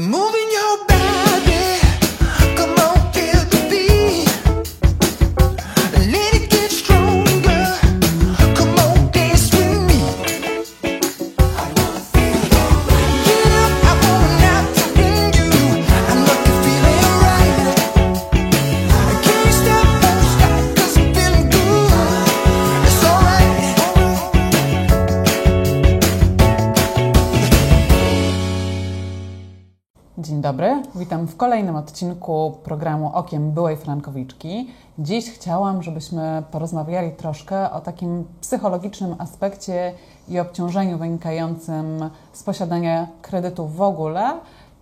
Moving witam w kolejnym odcinku programu Okiem Byłej Frankowiczki. Dziś chciałam, żebyśmy porozmawiali troszkę o takim psychologicznym aspekcie i obciążeniu wynikającym z posiadania kredytu w ogóle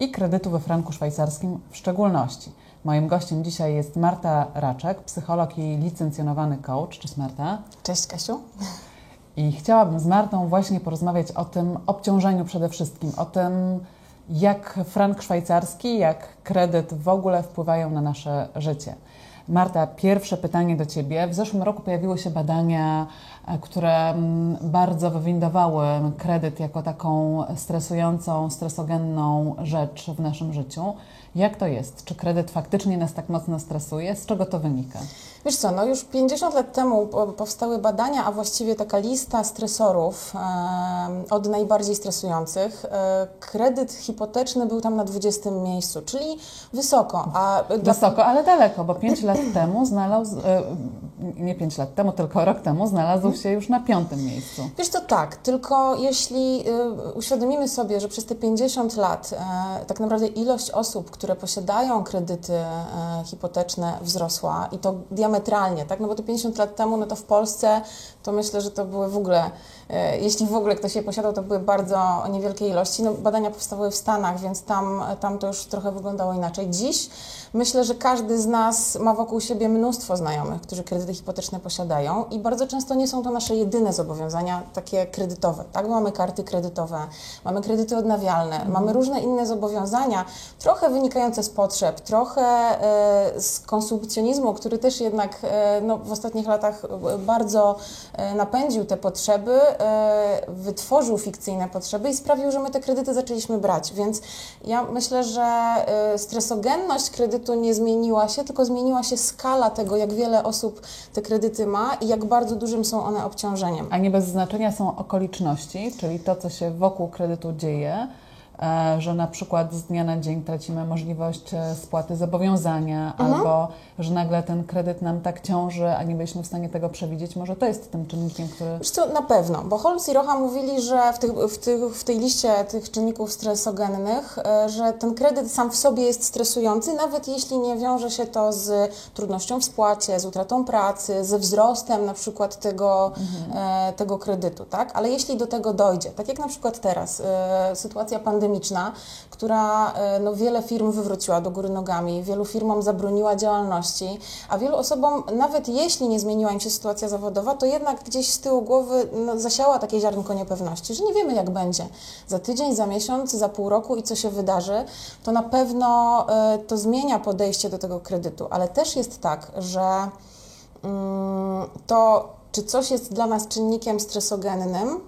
i kredytu we franku szwajcarskim w szczególności. Moim gościem dzisiaj jest Marta Raczek, psycholog i licencjonowany coach. Cześć Marta. Cześć Kasiu. I chciałabym z Martą właśnie porozmawiać o tym obciążeniu przede wszystkim, o tym, jak frank szwajcarski, jak kredyt w ogóle wpływają na nasze życie. Marta, pierwsze pytanie do Ciebie. W zeszłym roku pojawiły się badania, e, które mm, bardzo wywindowały kredyt jako taką stresującą, stresogenną rzecz w naszym życiu. Jak to jest? Czy kredyt faktycznie nas tak mocno stresuje? Z czego to wynika? Wiesz co, no już 50 lat temu po- powstały badania, a właściwie taka lista stresorów od najbardziej stresujących. E, kredyt hipoteczny był tam na 20 miejscu, czyli wysoko. A dla- Wysoko, ale daleko, bo 5 lat temu znalazł, e, nie 5 lat temu, tylko rok temu znalazł się już na piątym miejscu. Wiesz to tak, tylko jeśli y, uświadomimy sobie, że przez te 50 lat e, tak naprawdę ilość osób, które posiadają kredyty e, hipoteczne wzrosła i to diametralnie, tak? No bo to 50 lat temu, no to w Polsce to myślę, że to były w ogóle, e, jeśli w ogóle ktoś je posiadał, to były bardzo niewielkie ilości. No, badania powstały w Stanach, więc tam, tam to już trochę wyglądało inaczej. Dziś myślę, że każdy z nas ma wokół siebie mnóstwo znajomych, którzy kredyty hipoteczne posiadają i bardzo często nie są to nasze jedyne zobowiązania takie kredytowe. Tak, mamy karty kredytowe, mamy kredyty odnawialne, mamy różne inne zobowiązania, trochę wynikające z potrzeb, trochę e, z konsumpcjonizmu, który też jednak e, no, w ostatnich latach bardzo e, napędził te potrzeby, wytworzył fikcyjne potrzeby i sprawił, że my te kredyty zaczęliśmy brać. Więc ja myślę, że stresogenność kredytu nie zmieniła się, tylko zmieniła się skala tego, jak wiele osób te kredyty ma i jak bardzo dużym są one obciążeniem. A nie bez znaczenia są okoliczności, czyli to, co się wokół kredytu dzieje, że na przykład z dnia na dzień tracimy możliwość e, spłaty zobowiązania, albo że nagle ten kredyt nam tak ciąży, a nie byliśmy w stanie tego przewidzieć. Może to jest tym czynnikiem, który. Wiesz co, na pewno, bo Holmes i Rocha mówili, że w, tych, w, tych, w tej liście tych czynników stresogennych, e, że ten kredyt sam w sobie jest stresujący, nawet jeśli nie wiąże się to z trudnością w spłacie, z utratą pracy, ze wzrostem na przykład tego, e, tego kredytu, tak? Ale jeśli do tego dojdzie, tak jak na przykład teraz, e, sytuacja pandemiczna, która e, no, wiele firm wywróciła do góry nogami, wielu firmom zabroniła działalności, a wielu osobom, nawet jeśli nie zmieniła im się sytuacja zawodowa, to jednak gdzieś z tyłu głowy no, zasiała takie ziarnko niepewności, że nie wiemy jak będzie. Za tydzień, za miesiąc, za pół roku i co się wydarzy, to na pewno e, to zmienia podejście do tego kredytu, ale też jest tak, że mm, to, czy coś jest dla nas czynnikiem stresogennym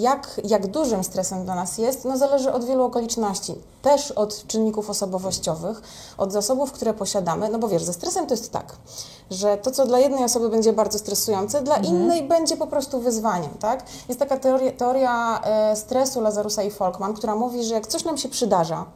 jak, jak dużym stresem dla nas jest, no zależy od wielu okoliczności. Też od czynników osobowościowych, od zasobów, które posiadamy. No bo wiesz, ze stresem to jest tak, że to, co dla jednej osoby będzie bardzo stresujące, dla innej będzie po prostu wyzwaniem, tak? Jest taka teoria, teoria stresu Lazarusa i Folkman, która mówi, że jak coś nam się przydarza,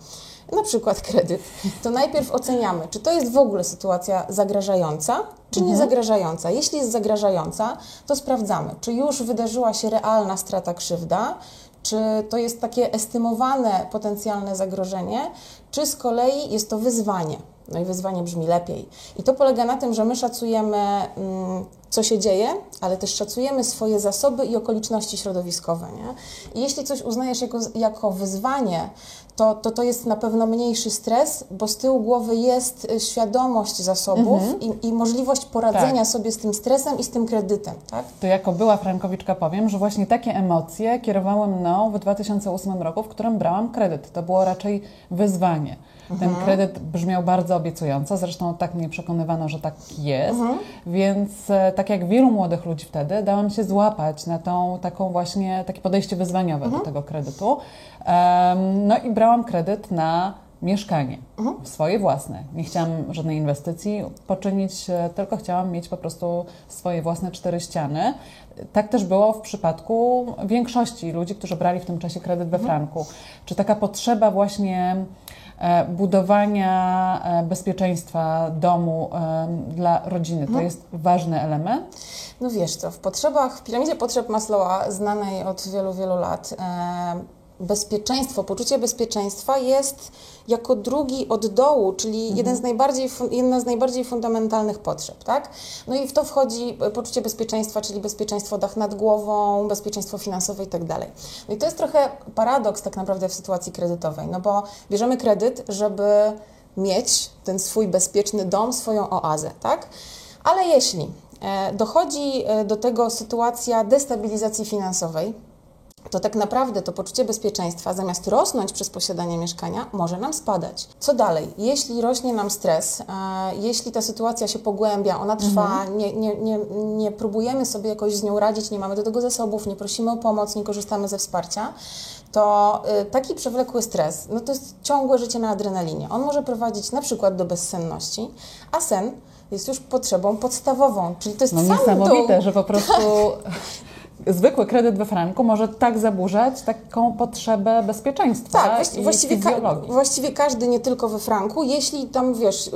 na przykład kredyt, to najpierw oceniamy, czy to jest w ogóle sytuacja zagrażająca, czy nie zagrażająca. Jeśli jest zagrażająca, to sprawdzamy, czy już wydarzyła się realna strata krzywda, czy to jest takie estymowane potencjalne zagrożenie, czy z kolei jest to wyzwanie. No i wyzwanie brzmi lepiej. I to polega na tym, że my szacujemy, mm, co się dzieje, ale też szacujemy swoje zasoby i okoliczności środowiskowe. Nie? I jeśli coś uznajesz jako, jako wyzwanie, to, to to jest na pewno mniejszy stres, bo z tyłu głowy jest y, świadomość zasobów i, i możliwość poradzenia Tak. sobie z tym stresem i z tym kredytem. Tak? To jako była frankowiczka powiem, że właśnie takie emocje kierowały mną w 2008 roku, w którym brałam kredyt. To było raczej wyzwanie. Ten kredyt brzmiał bardzo obiecująco, zresztą tak mnie przekonywano, że tak jest, więc e, tak jak wielu młodych ludzi wtedy, dałam się złapać na tą taką właśnie, takie podejście wyzwaniowe do tego kredytu. Em, no i brałam kredyt na mieszkanie, swoje własne. Nie chciałam żadnej inwestycji poczynić, e, tylko chciałam mieć po prostu swoje własne cztery ściany. Tak też było w przypadku większości ludzi, którzy brali w tym czasie kredyt we franku. Czy taka potrzeba właśnie budowania e, bezpieczeństwa domu e, dla rodziny to jest ważny element? No wiesz co, w potrzebach, w piramidzie potrzeb Maslowa, znanej od wielu, wielu lat, e, bezpieczeństwo, poczucie bezpieczeństwa jest jako drugi od dołu, czyli jeden z najbardziej, jedna z najbardziej fundamentalnych potrzeb, tak? No i w to wchodzi e, poczucie bezpieczeństwa, czyli bezpieczeństwo dach nad głową, bezpieczeństwo finansowe i tak dalej. No i to jest trochę paradoks tak naprawdę w sytuacji kredytowej, no bo bierzemy kredyt, żeby mieć ten swój bezpieczny dom, swoją oazę, tak? Ale jeśli e, dochodzi e, do tego sytuacja destabilizacji finansowej, to tak naprawdę to poczucie bezpieczeństwa, zamiast rosnąć przez posiadanie mieszkania, może nam spadać. Co dalej? Jeśli rośnie nam stres, e, jeśli ta sytuacja się pogłębia, ona trwa, nie, nie, nie, nie próbujemy sobie jakoś z nią radzić, nie mamy do tego zasobów, nie prosimy o pomoc, nie korzystamy ze wsparcia, to y, taki przewlekły stres, no to jest ciągłe życie na adrenalinie. On może prowadzić na przykład do bezsenności, a sen jest już potrzebą podstawową, czyli to jest No sam niesamowite, dół. że po prostu zwykły kredyt we franku może tak zaburzać taką potrzebę bezpieczeństwa Tak, właści- i właściwie, ka- właściwie każdy, nie tylko we franku, jeśli tam, wiesz,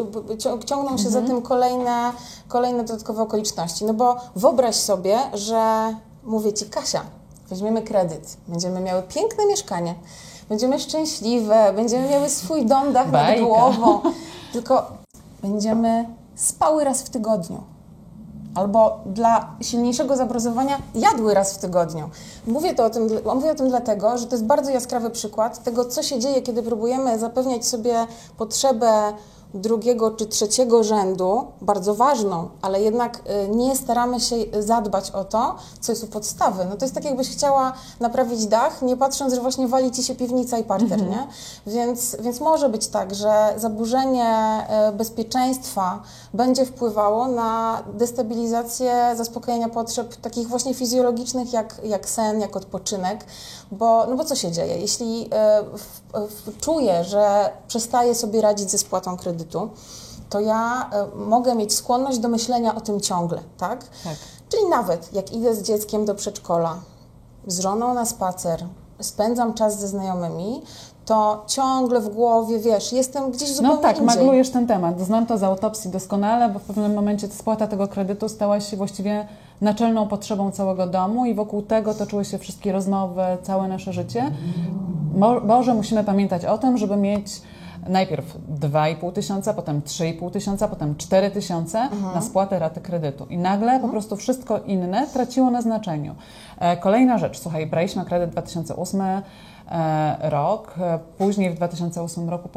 ciągną się Mhm. za tym kolejne, kolejne dodatkowe okoliczności. No bo wyobraź sobie, że mówię Ci, Kasia, weźmiemy kredyt, będziemy miały piękne mieszkanie, będziemy szczęśliwe, będziemy miały swój dom, dach nad Bajka. głową, tylko będziemy spały raz w tygodniu. Albo dla silniejszego zabrazowania jadły raz w tygodniu. Mówię, to o tym, mówię o tym dlatego, że to jest bardzo jaskrawy przykład tego, co się dzieje, kiedy próbujemy zapewniać sobie potrzebę drugiego czy trzeciego rzędu, bardzo ważną, ale jednak y, nie staramy się zadbać o to, co jest u podstawy. No to jest tak, jakbyś chciała naprawić dach, nie patrząc, że właśnie wali ci się piwnica i parter, nie? Więc, więc może być tak, że zaburzenie y, bezpieczeństwa będzie wpływało na destabilizację zaspokojenia potrzeb takich właśnie fizjologicznych, jak, jak sen, jak odpoczynek, bo, no bo co się dzieje? Jeśli y, czuję, że przestaję sobie radzić ze spłatą kredytu, to ja y, mogę mieć skłonność do myślenia o tym ciągle, tak? Tak. Czyli nawet jak idę z dzieckiem do przedszkola, z żoną na spacer, spędzam czas ze znajomymi, to ciągle w głowie, wiesz, jestem gdzieś zupełnie No tak, indziej. maglujesz ten temat. Znam to z autopsji doskonale, bo w pewnym momencie spłata tego kredytu stała się właściwie naczelną potrzebą całego domu i wokół tego toczyły się wszystkie rozmowy, całe nasze życie. Mo- Boże, musimy pamiętać o tym, żeby mieć najpierw 2,5 tysiąca, potem 3,5 tysiąca, potem 4 tysiące na spłatę raty kredytu. I nagle po prostu wszystko inne traciło na znaczeniu. E, Kolejna rzecz, słuchaj, braliśmy kredyt 2008 e, rok. E, Później w 2008 roku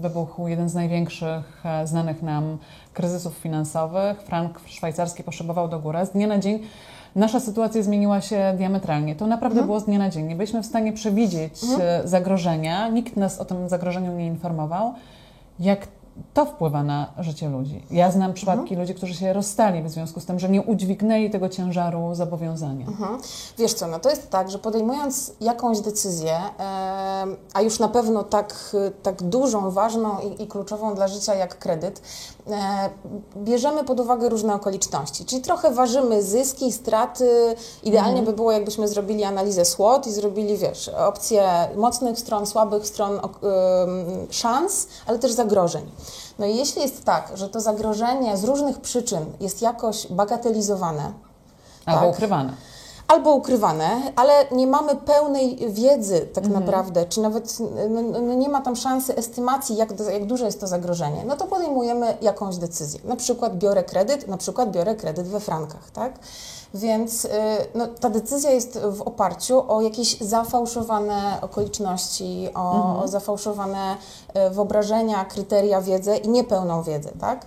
wybuchł jeden z największych znanych nam kryzysów finansowych. Frank szwajcarski poszybował do góry. Z dnia na dzień nasza sytuacja zmieniła się diametralnie. To naprawdę było z dnia na dzień. Nie byliśmy w stanie przewidzieć e, zagrożenia. Nikt nas o tym zagrożeniu nie informował. Jak to wpływa na życie ludzi. Ja znam przypadki ludzi, którzy się rozstali w związku z tym, że nie udźwignęli tego ciężaru zobowiązania. Mhm. Wiesz co, no to jest tak, że podejmując jakąś decyzję, a już na pewno tak, tak dużą, ważną i, i kluczową dla życia jak kredyt, bierzemy pod uwagę różne okoliczności. Czyli trochę ważymy zyski, straty. Idealnie by było, jakbyśmy zrobili analizę SWOT i zrobili, wiesz, opcje mocnych stron, słabych stron, szans, ale też zagrożeń. No i jeśli jest tak, że to zagrożenie z różnych przyczyn jest jakoś bagatelizowane, Albo tak. ukrywane. Albo ukrywane, ale nie mamy pełnej wiedzy tak naprawdę, czy nawet no, no, nie ma tam szansy estymacji, jak, jak duże jest to zagrożenie, no to podejmujemy jakąś decyzję. Na przykład biorę kredyt, na przykład biorę kredyt we frankach, tak? Więc y, no, ta decyzja jest w oparciu o jakieś zafałszowane okoliczności, o, o zafałszowane y, wyobrażenia, kryteria, wiedzę i niepełną wiedzę, tak?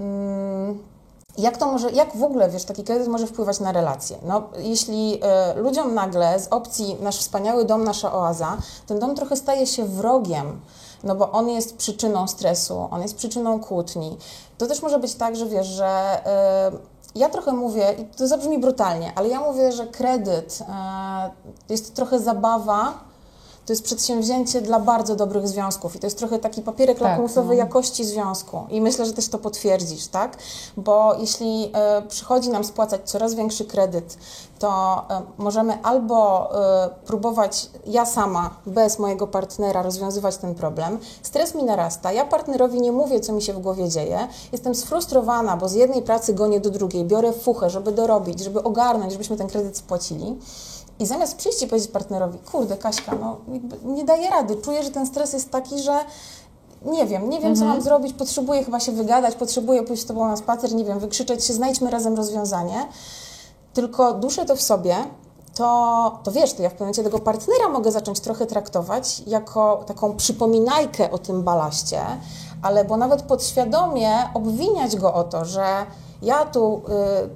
Mm, jak to może, jak w ogóle, wiesz, taki kredyt może wpływać na relacje? No, jeśli e, ludziom nagle z opcji nasz wspaniały dom, nasza oaza, ten dom trochę staje się wrogiem, no bo on jest przyczyną stresu, on jest przyczyną kłótni. To też może być tak, że wiesz, że e, ja trochę mówię, i to zabrzmi brutalnie, ale ja mówię, że kredyt e, jest trochę zabawa, to jest przedsięwzięcie dla bardzo dobrych związków i to jest trochę taki papierek Tak, lakmusowy no. jakości związku i myślę, że też to potwierdzisz, tak? Bo jeśli e, przychodzi nam spłacać coraz większy kredyt, to e, możemy albo e, próbować ja sama, bez mojego partnera, rozwiązywać ten problem. Stres mi narasta, ja partnerowi nie mówię, co mi się w głowie dzieje, jestem sfrustrowana, bo z jednej pracy gonię do drugiej, biorę fuchę, żeby dorobić, żeby ogarnąć, żebyśmy ten kredyt spłacili. I zamiast przyjść i powiedzieć partnerowi, kurde Kaśka, no nie daję rady, czuję, że ten stres jest taki, że nie wiem, nie wiem, co mam zrobić, potrzebuję chyba się wygadać, potrzebuję pójść z Tobą na spacer, nie wiem, wykrzyczeć się, znajdźmy razem rozwiązanie, tylko duszę to w sobie, to, to wiesz, to ja w pewnym momencie tego partnera mogę zacząć trochę traktować jako taką przypominajkę o tym balaście, ale bo nawet podświadomie obwiniać go o to, że ja tu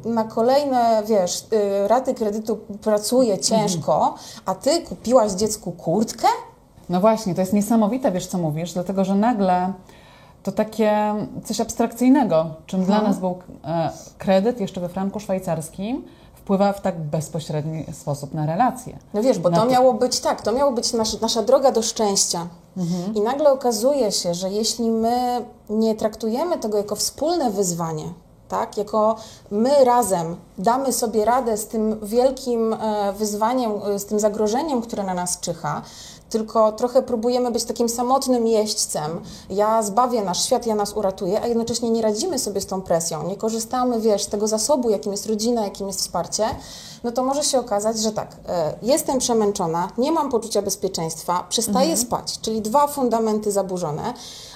y, na kolejne, wiesz, y, raty kredytu pracuję ciężko, a ty kupiłaś dziecku kurtkę? No właśnie, to jest niesamowite, wiesz co mówisz, dlatego że nagle to takie coś abstrakcyjnego, czym dla nas był e, kredyt jeszcze we franku szwajcarskim, wpływa w tak bezpośredni sposób na relacje. No wiesz, bo Na to miało być tak, to miało być nasz, nasza droga do szczęścia. I nagle okazuje się, że jeśli my nie traktujemy tego jako wspólne wyzwanie, tak, jako my razem damy sobie radę z tym wielkim e, wyzwaniem, e, z tym zagrożeniem, które na nas czyha, tylko trochę próbujemy być takim samotnym jeźdźcem. Ja zbawię nasz świat, ja nas uratuję, a jednocześnie nie radzimy sobie z tą presją, nie korzystamy, wiesz, z tego zasobu, jakim jest rodzina, jakim jest wsparcie, no to może się okazać, że tak, e, jestem przemęczona, nie mam poczucia bezpieczeństwa, przestaję spać, czyli dwa fundamenty zaburzone,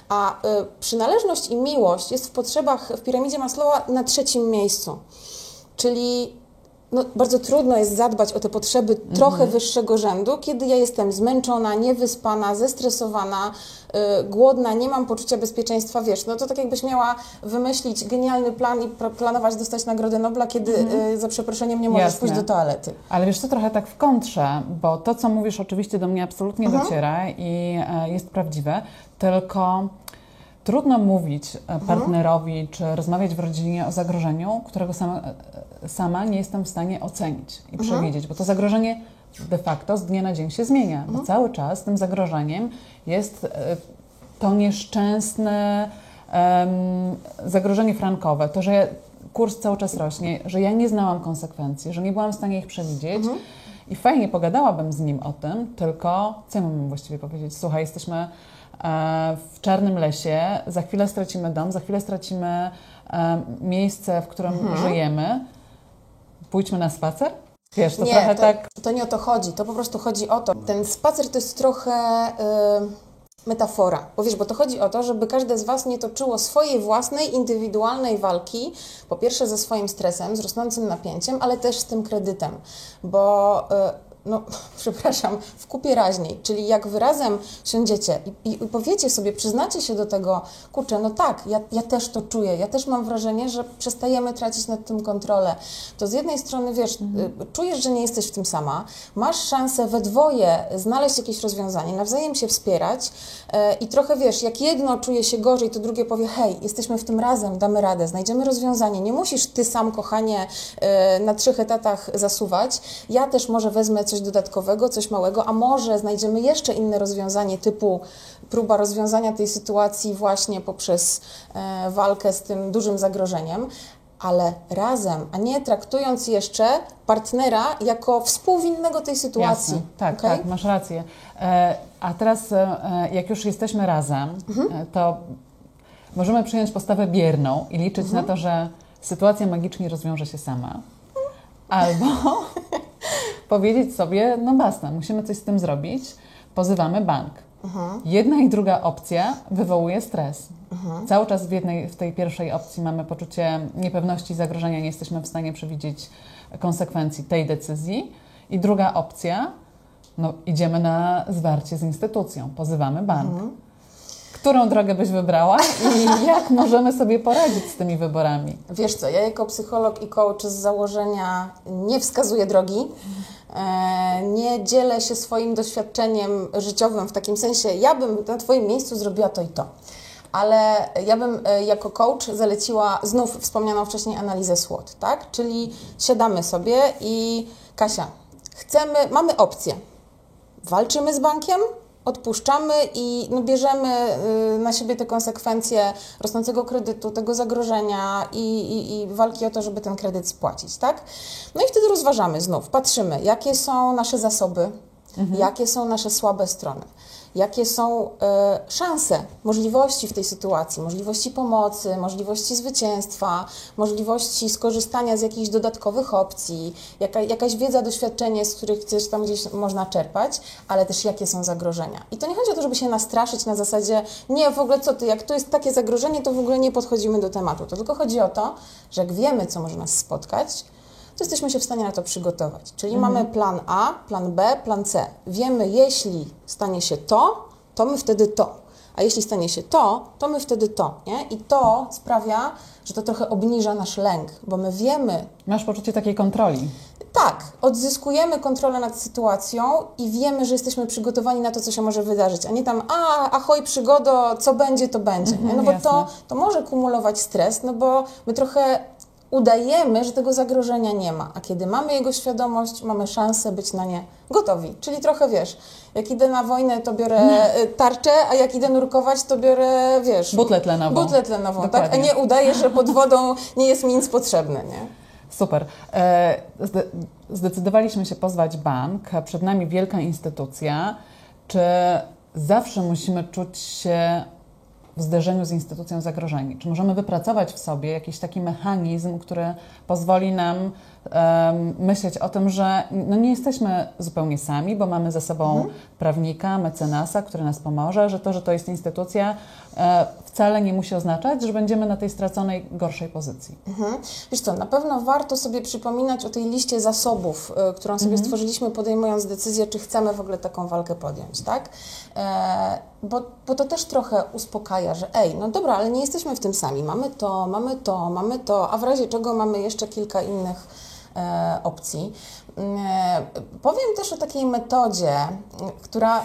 a e, przynależność i miłość jest w potrzebach w piramidzie Maslowa na trzecim miejscu. Czyli no, bardzo trudno jest zadbać o te potrzeby trochę wyższego rzędu, kiedy ja jestem zmęczona, niewyspana, zestresowana, y, głodna, nie mam poczucia bezpieczeństwa, wiesz, no to tak jakbyś miała wymyślić genialny plan i planować dostać Nagrodę Nobla, kiedy y, za przeproszeniem nie możesz Jasne. pójść do toalety. Ale wiesz co, trochę tak w kontrze, bo to, co mówisz, oczywiście do mnie absolutnie dociera i e, jest prawdziwe, tylko trudno mówić e, partnerowi czy rozmawiać w rodzinie o zagrożeniu, którego sama, e, sama nie jestem w stanie ocenić i przewidzieć, bo to zagrożenie de facto z dnia na dzień się zmienia, bo cały czas tym zagrożeniem jest e, to nieszczęsne zagrożenie frankowe, to, że kurs cały czas rośnie, że ja nie znałam konsekwencji, że nie byłam w stanie ich przewidzieć. I fajnie pogadałabym z nim o tym, tylko co ja mam właściwie powiedzieć? Słuchaj, jesteśmy w czarnym lesie, za chwilę stracimy dom, za chwilę stracimy e, miejsce, w którym żyjemy. Pójdźmy na spacer? Wiesz, to trochę to, tak. to nie o to chodzi, to po prostu chodzi o to. Ten spacer to jest trochę y, metafora, bo wiesz, bo to chodzi o to, żeby każde z Was nie toczyło swojej własnej, indywidualnej walki, po pierwsze ze swoim stresem, z rosnącym napięciem, ale też z tym kredytem, bo... Y, no, przepraszam, w kupie raźniej, czyli jak wy razem siądziecie i, i, powiecie sobie, przyznacie się do tego, kurczę, no tak, ja, ja też to czuję, ja też mam wrażenie, że przestajemy tracić nad tym kontrolę, to z jednej strony, wiesz, y, czujesz, że nie jesteś w tym sama, masz szansę we dwoje znaleźć jakieś rozwiązanie, nawzajem się wspierać e, i trochę, wiesz, jak jedno czuje się gorzej, to drugie powie, hej, jesteśmy w tym razem, damy radę, znajdziemy rozwiązanie, nie musisz ty sam, kochanie, e, na trzech etatach zasuwać, ja też może wezmę coś dodatkowego, coś małego, a może znajdziemy jeszcze inne rozwiązanie typu próba rozwiązania tej sytuacji właśnie poprzez e, walkę z tym dużym zagrożeniem, ale razem, a nie traktując jeszcze partnera jako współwinnego tej sytuacji. Jasne. Tak, Okej? tak, masz rację. E, a teraz, e, jak już jesteśmy razem, e, to możemy przyjąć postawę bierną i liczyć na to, że sytuacja magicznie rozwiąże się sama. Albo powiedzieć sobie, no basta, musimy coś z tym zrobić, pozywamy bank. Jedna i druga opcja wywołuje stres. Cały czas w, jednej, w tej pierwszej opcji mamy poczucie niepewności, zagrożenia, nie jesteśmy w stanie przewidzieć konsekwencji tej decyzji. I druga opcja, no idziemy na zwarcie z instytucją, pozywamy bank. Którą drogę byś wybrała i jak możemy sobie poradzić z tymi wyborami? Wiesz co, ja jako psycholog i coach z założenia nie wskazuję drogi, nie dzielę się swoim doświadczeniem życiowym w takim sensie, ja bym na Twoim miejscu zrobiła to i to. Ale ja bym e, jako coach zaleciła znów wspomnianą wcześniej analizę SWOT, tak? Czyli siadamy sobie i Kasia, chcemy, mamy opcję. walczymy z bankiem, odpuszczamy i no, bierzemy y, na siebie te konsekwencje rosnącego kredytu, tego zagrożenia i, i, i walki o to, żeby ten kredyt spłacić, tak? No i wtedy rozważamy znów, patrzymy, jakie są nasze zasoby, jakie są nasze słabe strony jakie są e, szanse, możliwości w tej sytuacji, możliwości pomocy, możliwości zwycięstwa, możliwości skorzystania z jakichś dodatkowych opcji, jaka, jakaś wiedza, doświadczenie, z których gdzieś tam gdzieś można czerpać, ale też jakie są zagrożenia. I to nie chodzi o to, żeby się nastraszyć na zasadzie, nie, w ogóle co ty, jak to jest takie zagrożenie, to w ogóle nie podchodzimy do tematu. To tylko chodzi o to, że jak wiemy, co może nas spotkać, to jesteśmy się w stanie na to przygotować. Czyli mamy plan A, plan B, plan C. Wiemy, jeśli stanie się to, to my wtedy to. A jeśli stanie się to, to my wtedy to. Nie? I to sprawia, że to trochę obniża nasz lęk, bo my wiemy, Masz poczucie takiej kontroli. tak, odzyskujemy kontrolę nad sytuacją i wiemy, że jesteśmy przygotowani na to, co się może wydarzyć, a nie tam, a, ahoj, przygodo, co będzie, to będzie. nie? No bo to, to może kumulować stres, no bo my trochę udajemy, że tego zagrożenia nie ma, a kiedy mamy jego świadomość, mamy szansę być na nie gotowi. Czyli trochę wiesz, jak idę na wojnę, to biorę y, tarczę, a jak idę nurkować, to biorę, wiesz... Butlę tlenową. Butlę tlenową, tak? A nie udaję, że pod wodą nie jest mi nic potrzebne, nie? Super. E, zde- Zdecydowaliśmy się pozwać bank, przed nami wielka instytucja. Czy zawsze musimy czuć się w zderzeniu z instytucją zagrożeni? Czy możemy wypracować w sobie jakiś taki mechanizm, który pozwoli nam em, myśleć o tym, że no nie jesteśmy zupełnie sami, bo mamy ze sobą prawnika, mecenasa, który nas pomoże, że to, że to jest instytucja, e, wcale nie musi oznaczać, że będziemy na tej straconej gorszej pozycji. Mhm. Wiesz co, na pewno warto sobie przypominać o tej liście zasobów, y, którą sobie stworzyliśmy, podejmując decyzję, czy chcemy w ogóle taką walkę podjąć, tak? E, bo, bo to też trochę uspokaja, że ej, no dobra, ale nie jesteśmy w tym sami. Mamy to, mamy to, mamy to, a w razie czego mamy jeszcze kilka innych e, opcji. E, powiem też o takiej metodzie, która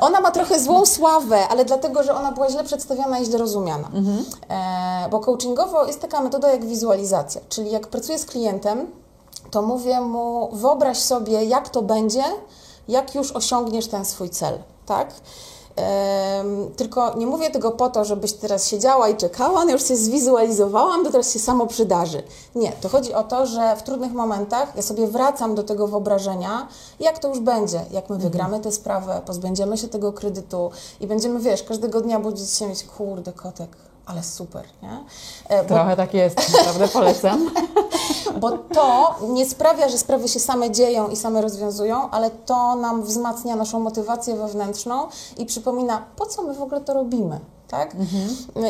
ona ma trochę złą sławę, ale dlatego, że ona była źle przedstawiona i źle rozumiana. E, bo coachingowo jest taka metoda jak wizualizacja, czyli jak pracuję z klientem, to mówię mu, wyobraź sobie, jak to będzie, jak już osiągniesz ten swój cel, tak? Tylko nie mówię tego po to, żebyś teraz siedziała i czekała, no już się zwizualizowałam, to teraz się samo przydarzy. Nie, to chodzi o to, że w trudnych momentach ja sobie wracam do tego wyobrażenia, jak to już będzie, jak my wygramy tę sprawę, pozbędziemy się tego kredytu i będziemy, wiesz, każdego dnia budzić się mieć, kurde, kotek, ale super, nie? E, bo Trochę tak jest, naprawdę polecam. bo to nie sprawia, że sprawy się same dzieją i same rozwiązują, ale to nam wzmacnia naszą motywację wewnętrzną i przypomina, po co my w ogóle to robimy, tak?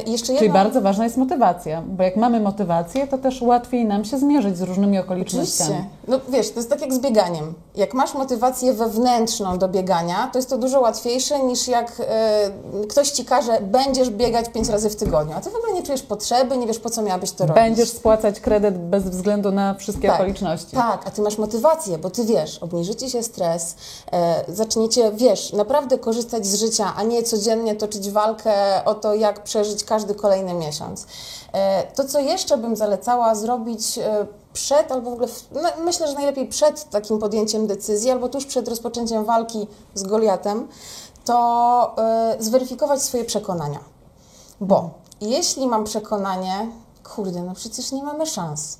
I Jeszcze Mhm. Czyli bardzo ważna jest motywacja, bo jak mamy motywację, to też łatwiej nam się zmierzyć z różnymi okolicznościami. Oczywiście. No wiesz, to jest tak jak z bieganiem. Jak masz motywację wewnętrzną do biegania, to jest to dużo łatwiejsze niż jak e, ktoś ci każe, będziesz biegać pięć razy w tygodniu, a ty w ogóle nie czujesz potrzeby, nie wiesz po co miałabyś to robić. Będziesz spłacać kredyt bez względu na wszystkie okoliczności. Tak, a ty masz motywację, bo ty wiesz, obniży ci się stres, e, zaczniecie, wiesz, naprawdę korzystać z życia, a nie codziennie toczyć walkę o to, jak przeżyć każdy kolejny miesiąc. E, to, co jeszcze bym zalecała zrobić e, przed, albo w ogóle, no, myślę, że najlepiej przed takim podjęciem decyzji, albo tuż przed rozpoczęciem walki z Goliatem, to e, zweryfikować swoje przekonania. Bo jeśli mam przekonanie, kurde, no przecież nie mamy szans,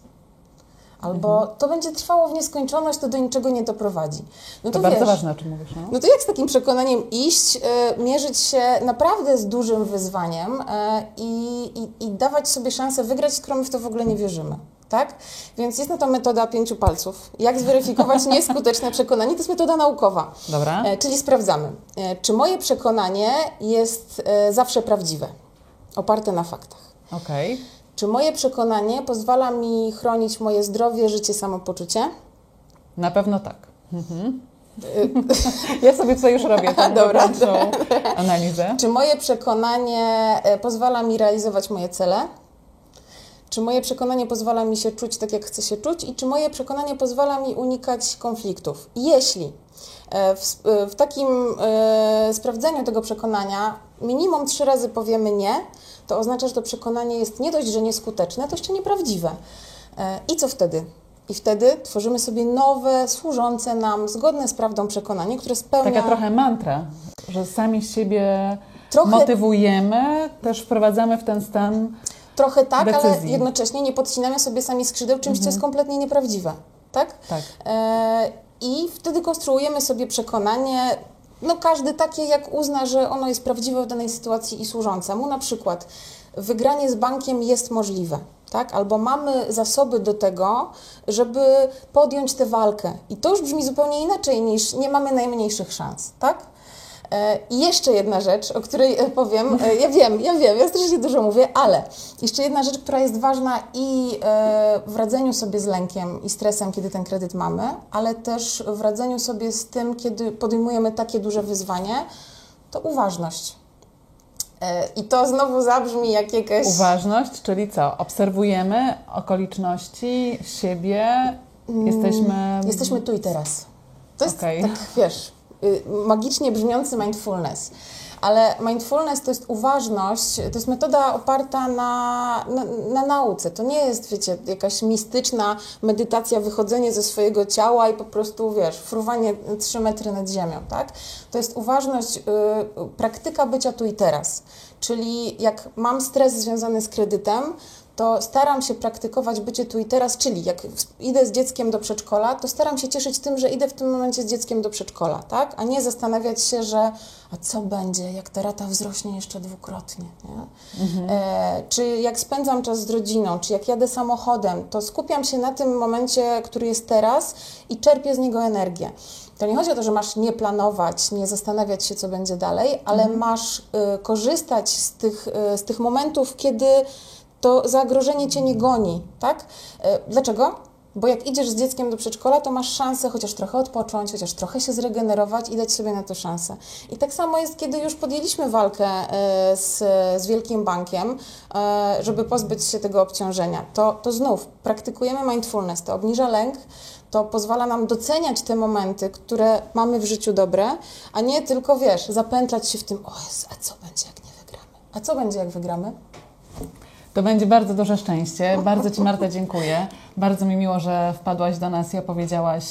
albo to będzie trwało w nieskończoność, to do niczego nie doprowadzi. No To, to, bardzo wiesz, ważne, o czym mówisz. No? no to jak z takim przekonaniem iść, e, mierzyć się naprawdę z dużym wyzwaniem e, i, dawać sobie szansę wygrać, skoro my w to w ogóle nie wierzymy. Tak? Więc jest na to metoda pięciu palców. Jak zweryfikować nieskuteczne przekonanie? To jest metoda naukowa. Dobra. E, czyli sprawdzamy, czy moje przekonanie jest zawsze prawdziwe, oparte na faktach. Okej. Czy moje przekonanie pozwala mi chronić moje zdrowie, życie, samopoczucie? Na pewno tak. Mhm. ja sobie tutaj już robię tą Dobra. analizę. Czy moje przekonanie e, pozwala mi realizować moje cele? Czy moje przekonanie pozwala mi się czuć tak, jak chcę się czuć? I czy moje przekonanie pozwala mi unikać konfliktów? Jeśli e, w, e, w takim sprawdzeniu tego przekonania minimum trzy razy powiemy nie, to oznacza, że to przekonanie jest nie dość, że nieskuteczne, to jeszcze nieprawdziwe. E, I co wtedy? I wtedy tworzymy sobie nowe, służące nam, zgodne z prawdą przekonanie, które spełnia... Taka trochę mantra, że sami siebie Trochę- motywujemy, też wprowadzamy w ten stan. Trochę tak, ale decyzji. Mhm. jednocześnie nie podcinamy sobie sami skrzydeł czymś, co jest kompletnie nieprawdziwe. Tak? Tak. E, I wtedy konstruujemy sobie przekonanie, no każdy takie, jak uzna, że ono jest prawdziwe w danej sytuacji i służące mu. Na przykład wygranie z bankiem jest możliwe. Tak? Albo mamy zasoby do tego, żeby podjąć tę walkę. I to już brzmi zupełnie inaczej niż nie mamy najmniejszych szans. Tak? E, I jeszcze jedna rzecz, o której e, powiem, e, ja wiem, ja wiem, ja strasznie dużo mówię, ale jeszcze jedna rzecz, która jest ważna i w radzeniu sobie z lękiem i stresem, kiedy ten kredyt mamy, ale też w radzeniu sobie z tym, kiedy podejmujemy takie duże wyzwanie, to uważność. I to znowu zabrzmi jak jakaś... Uważność, czyli co? Obserwujemy okoliczności, siebie, jesteśmy. Mm, Jesteśmy tu i teraz. To jest Okej. tak, wiesz, magicznie brzmiący mindfulness. Ale mindfulness to jest uważność, to jest metoda oparta na, na, na nauce. To nie jest, wiecie, jakaś mistyczna medytacja, wychodzenie ze swojego ciała i po prostu, wiesz, fruwanie 3 metry nad ziemią, tak? To jest uważność, y, praktyka bycia tu i teraz. Czyli jak mam stres związany z kredytem, to staram się praktykować bycie tu i teraz, czyli jak idę z dzieckiem do przedszkola, to staram się cieszyć tym, że idę w tym momencie z dzieckiem do przedszkola, tak? A nie zastanawiać się, że a co będzie, jak ta rata wzrośnie jeszcze dwukrotnie, nie? E, czy jak spędzam czas z rodziną, czy jak jadę samochodem, to skupiam się na tym momencie, który jest teraz i czerpię z niego energię. To nie chodzi o to, że masz nie planować, nie zastanawiać się, co będzie dalej, ale masz y, korzystać z tych, y, z tych momentów, kiedy to zagrożenie cię nie goni, tak? E, Dlaczego? Bo jak idziesz z dzieckiem do przedszkola, to masz szansę chociaż trochę odpocząć, chociaż trochę się zregenerować i dać sobie na to szansę. I tak samo jest, kiedy już podjęliśmy walkę e, z, z Wielkim Bankiem, e, żeby pozbyć się tego obciążenia. To, to znów praktykujemy mindfulness, to obniża lęk, to pozwala nam doceniać te momenty, które mamy w życiu dobre, a nie tylko, wiesz, zapętlać się w tym, o Jezu, a co będzie, jak nie wygramy? A co będzie, jak wygramy? To będzie bardzo duże szczęście. Bardzo Ci, Marta, dziękuję. Bardzo mi miło, że wpadłaś do nas i opowiedziałaś,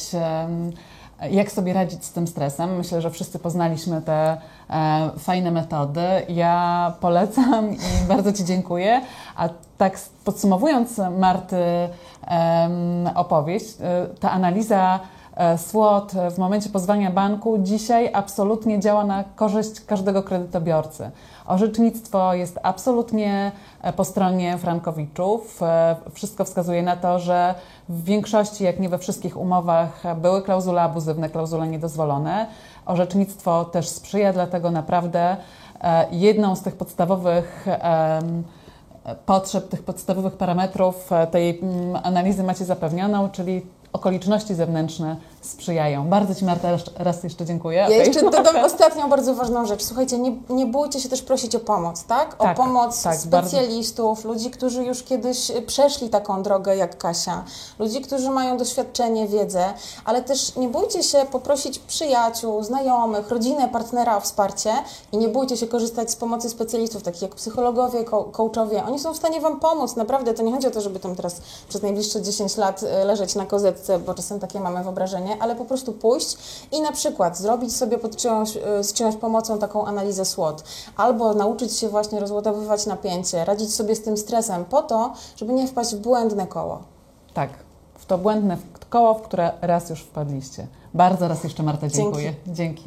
jak sobie radzić z tym stresem. Myślę, że wszyscy poznaliśmy te e, fajne metody. Ja polecam i bardzo Ci dziękuję. A tak podsumowując Marty opowieść, e, ta analiza SWOT w momencie pozwania banku dzisiaj absolutnie działa na korzyść każdego kredytobiorcy. Orzecznictwo jest absolutnie e, po stronie frankowiczów. E, Wszystko wskazuje na to, że w większości, jak nie we wszystkich umowach, były klauzule abuzywne, klauzule niedozwolone. Orzecznictwo też sprzyja, dlatego naprawdę e, jedną z tych podstawowych potrzeb, tych podstawowych parametrów e, tej mm, analizy macie zapewnioną, czyli okoliczności zewnętrzne sprzyjają. Bardzo Ci Marta raz- jeszcze dziękuję. Ja jeszcze dodam ostatnią bardzo ważną rzecz. Słuchajcie, nie, nie bójcie się też prosić o pomoc, tak? O Tak, pomoc tak, specjalistów, ludzi, którzy już kiedyś y, przeszli taką drogę jak Kasia, ludzi, którzy mają doświadczenie, wiedzę, ale też nie bójcie się poprosić przyjaciół, znajomych, rodzinę, partnera o wsparcie i nie bójcie się korzystać z pomocy specjalistów, takich jak psychologowie, coachowie. Oni są w stanie Wam pomóc, naprawdę. To nie chodzi o to, żeby tam teraz przez najbliższe 10 lat y, leżeć na kozetce, bo czasem takie mamy wyobrażenie, ale po prostu pójść i na przykład zrobić sobie pod czyjąś, y, z czyjąś pomocą taką analizę SWOT, albo nauczyć się właśnie rozładowywać napięcie, radzić sobie z tym stresem po to, żeby nie wpaść w błędne koło. Tak, w to błędne koło, w które raz już wpadliście. Bardzo raz jeszcze Marta dziękuję. Dzięki.